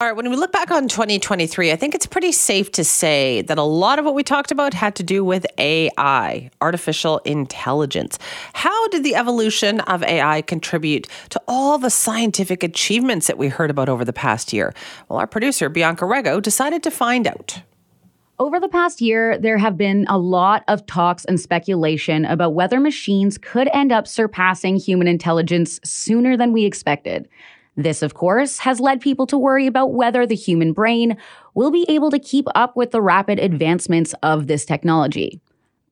All right, when we look back on 2023, I think it's pretty safe to say that a lot of what we talked about had to do with AI, artificial intelligence. How did the evolution of AI contribute to all the scientific achievements that we heard about over the past year? Well, our producer, Bianca Rego, decided to find out. Over the past year, there have been a lot of talks and speculation about whether machines could end up surpassing human intelligence sooner than we expected. This, of course, has led people to worry about whether the human brain will be able to keep up with the rapid advancements of this technology.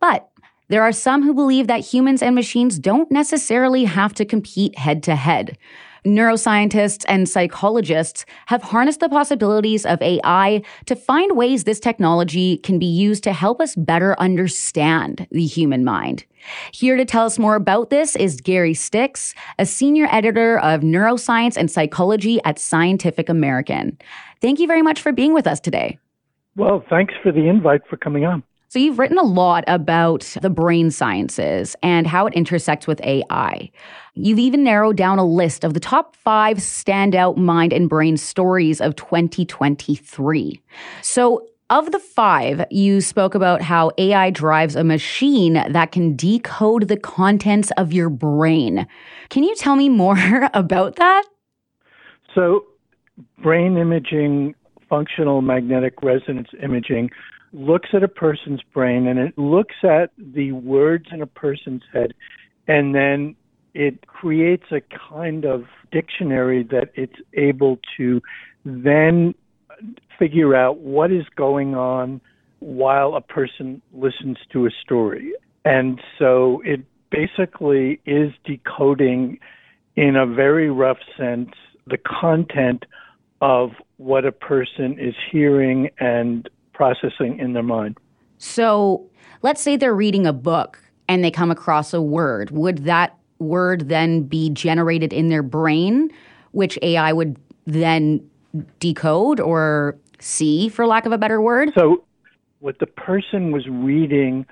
But there are some who believe that humans and machines don't necessarily have to compete head to head. Neuroscientists and psychologists have harnessed the possibilities of AI to find ways this technology can be used to help us better understand the human mind. Here to tell us more about this is Gary Stix, a senior editor of neuroscience and psychology at Scientific American. Thank you very much for being with us today. Well, thanks for the invite for coming on. So, you've written a lot about the brain sciences and how it intersects with AI. You've even narrowed down a list of the top five standout mind and brain stories of 2023. So, of the five, you spoke about how AI drives a machine that can decode the contents of your brain. Can you tell me more about that? So, brain imaging, functional magnetic resonance imaging, looks at a person's brain and it looks at the words in a person's head and then it creates a kind of dictionary that it's able to then figure out what is going on while a person listens to a story. And so it basically is decoding, in a very rough sense, the content of what a person is hearing and processing in their mind. So let's say they're reading a book and they come across a word. Would that word then be generated in their brain, which AI would then decode or see, for lack of a better word? So, what the person was reading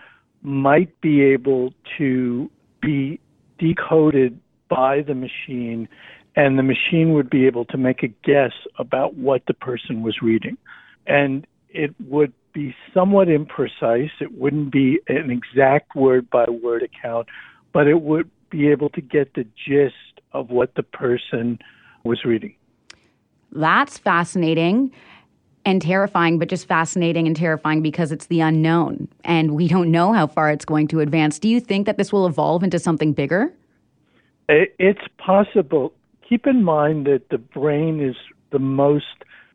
might be able to be decoded by the machine, and the machine would be able to make a guess about what the person was reading. And it would be somewhat imprecise. It wouldn't be an exact word by word account, but it would be able to get the gist of what the person was reading. That's fascinating and terrifying, but just fascinating and terrifying because it's the unknown and we don't know how far it's going to advance. Do you think that this will evolve into something bigger? It's possible. Keep in mind that the brain is the most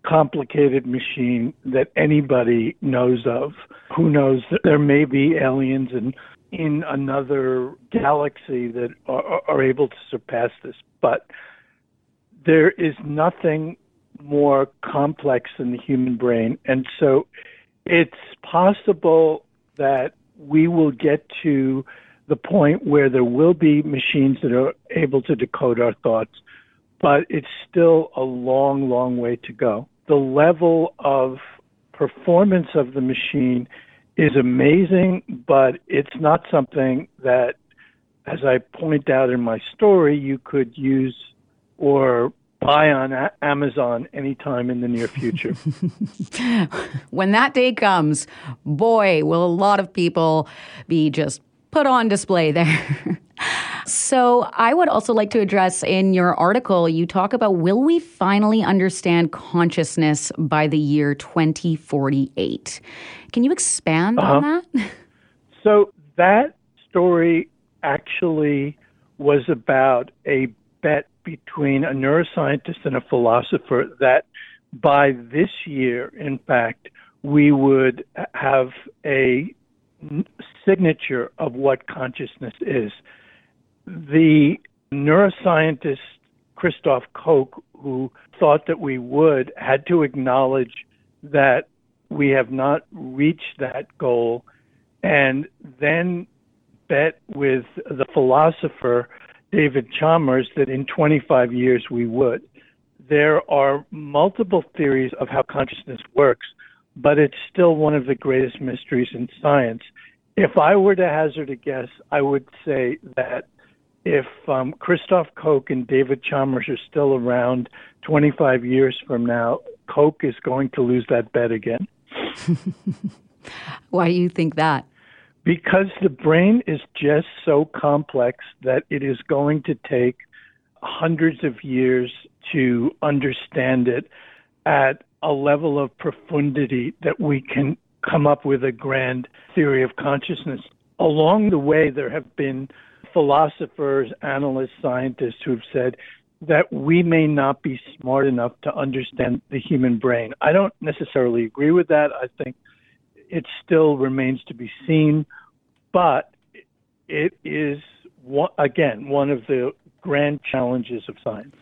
complicated machine that anybody knows of. Who knows that there may be aliens in, in another galaxy that are, are able to surpass this. But there is nothing more complex than the human brain. And so it's possible that we will get to the point where there will be machines that are able to decode our thoughts, but it's still a long, long way to go. The level of performance of the machine is amazing, but it's not something that, as I point out in my story, you could use or buy on a- Amazon anytime in the near future. when that day comes, boy, will a lot of people be just put on display there. so, I would also like to address in your article, you talk about will we finally understand consciousness by the year 2048? Can you expand uh-huh. on that? So, that story actually was about a bet between a neuroscientist and a philosopher that by this year, in fact, we would have a signature of what consciousness is. The neuroscientist Christoph Koch, who thought that we would, had to acknowledge that we have not reached that goal and then bet with the philosopher David Chalmers that in 25 years we would. There are multiple theories of how consciousness works, but it's still one of the greatest mysteries in science. If I were to hazard a guess, I would say that if um, Christoph Koch and David Chalmers are still around 25 years from now, Koch is going to lose that bet again. Why do you think that? Because the brain is just so complex that it is going to take hundreds of years to understand it at a level of profundity that we can come up with a grand theory of consciousness. Along the way, there have been philosophers, analysts, scientists who have said that we may not be smart enough to understand the human brain. I don't necessarily agree with that. I think it still remains to be seen, but it is, again, one of the grand challenges of science.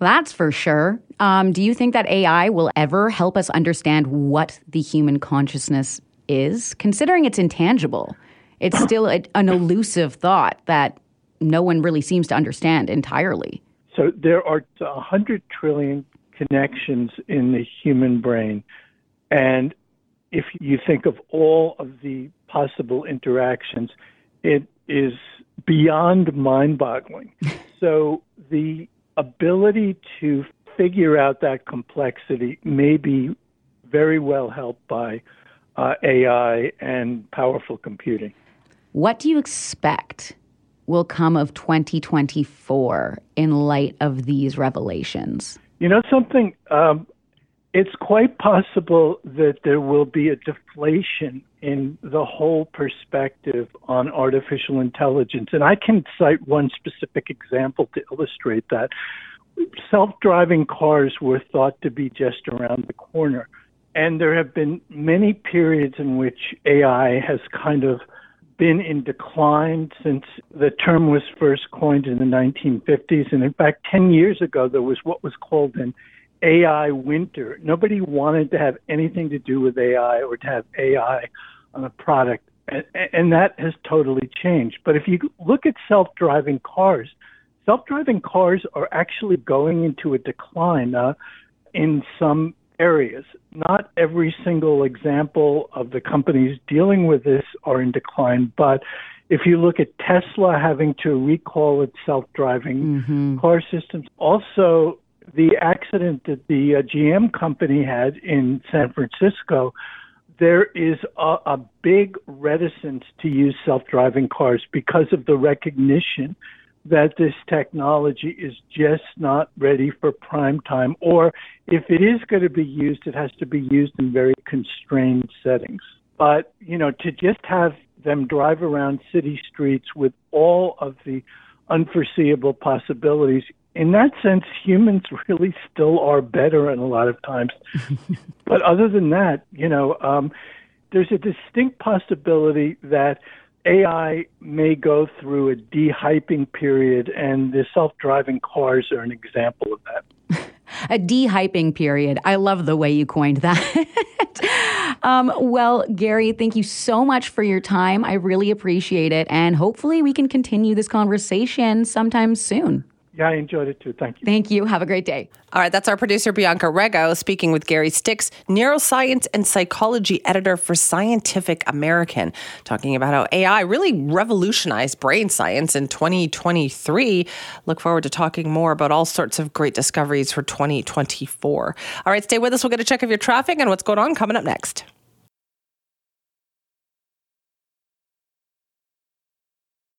That's for sure. Um, do you think that AI will ever help us understand what the human consciousness is? Considering it's intangible, it's still a, an elusive thought that no one really seems to understand entirely. So there are 100 trillion connections in the human brain. And if you think of all of the possible interactions, it is beyond mind boggling. so the ability to figure out that complexity may be very well helped by uh, AI and powerful computing. What do you expect will come of 2024 in light of these revelations? You know something? Um, it's quite possible that there will be a deflation in the whole perspective on artificial intelligence. And I can cite one specific example to illustrate that. Self driving cars were thought to be just around the corner. And there have been many periods in which AI has kind of been in decline since the term was first coined in the 1950s. And in fact, 10 years ago, there was what was called an AI winter. Nobody wanted to have anything to do with AI or to have AI on a product. And, that has totally changed. But if you look at self driving cars, self driving cars are actually going into a decline uh, in some areas. Not every single example of the companies dealing with this are in decline, but if you look at Tesla having to recall its self driving mm-hmm. car systems, also the accident that the uh, GM company had in San Francisco, there is a, a big reticence to use self driving cars because of the recognition that this technology is just not ready for prime time, or if it is going to be used, it has to be used in very constrained settings. But, you know, to just have them drive around city streets with all of the unforeseeable possibilities, in that sense, humans really still are better in a lot of times. but other than that, you know, um, there's a distinct possibility that AI may go through a dehyping period, and the self driving cars are an example of that. a dehyping period. I love the way you coined that. um, well, Gary, thank you so much for your time. I really appreciate it. And hopefully, we can continue this conversation sometime soon. Yeah, I enjoyed it too. Thank you. Thank you. Have a great day. All right, that's our producer Bianca Rego speaking with Gary Stix, neuroscience and psychology editor for Scientific American, talking about how AI really revolutionized brain science in 2023. Look forward to talking more about all sorts of great discoveries for 2024. All right, stay with us. We'll get a check of your traffic and what's going on coming up next.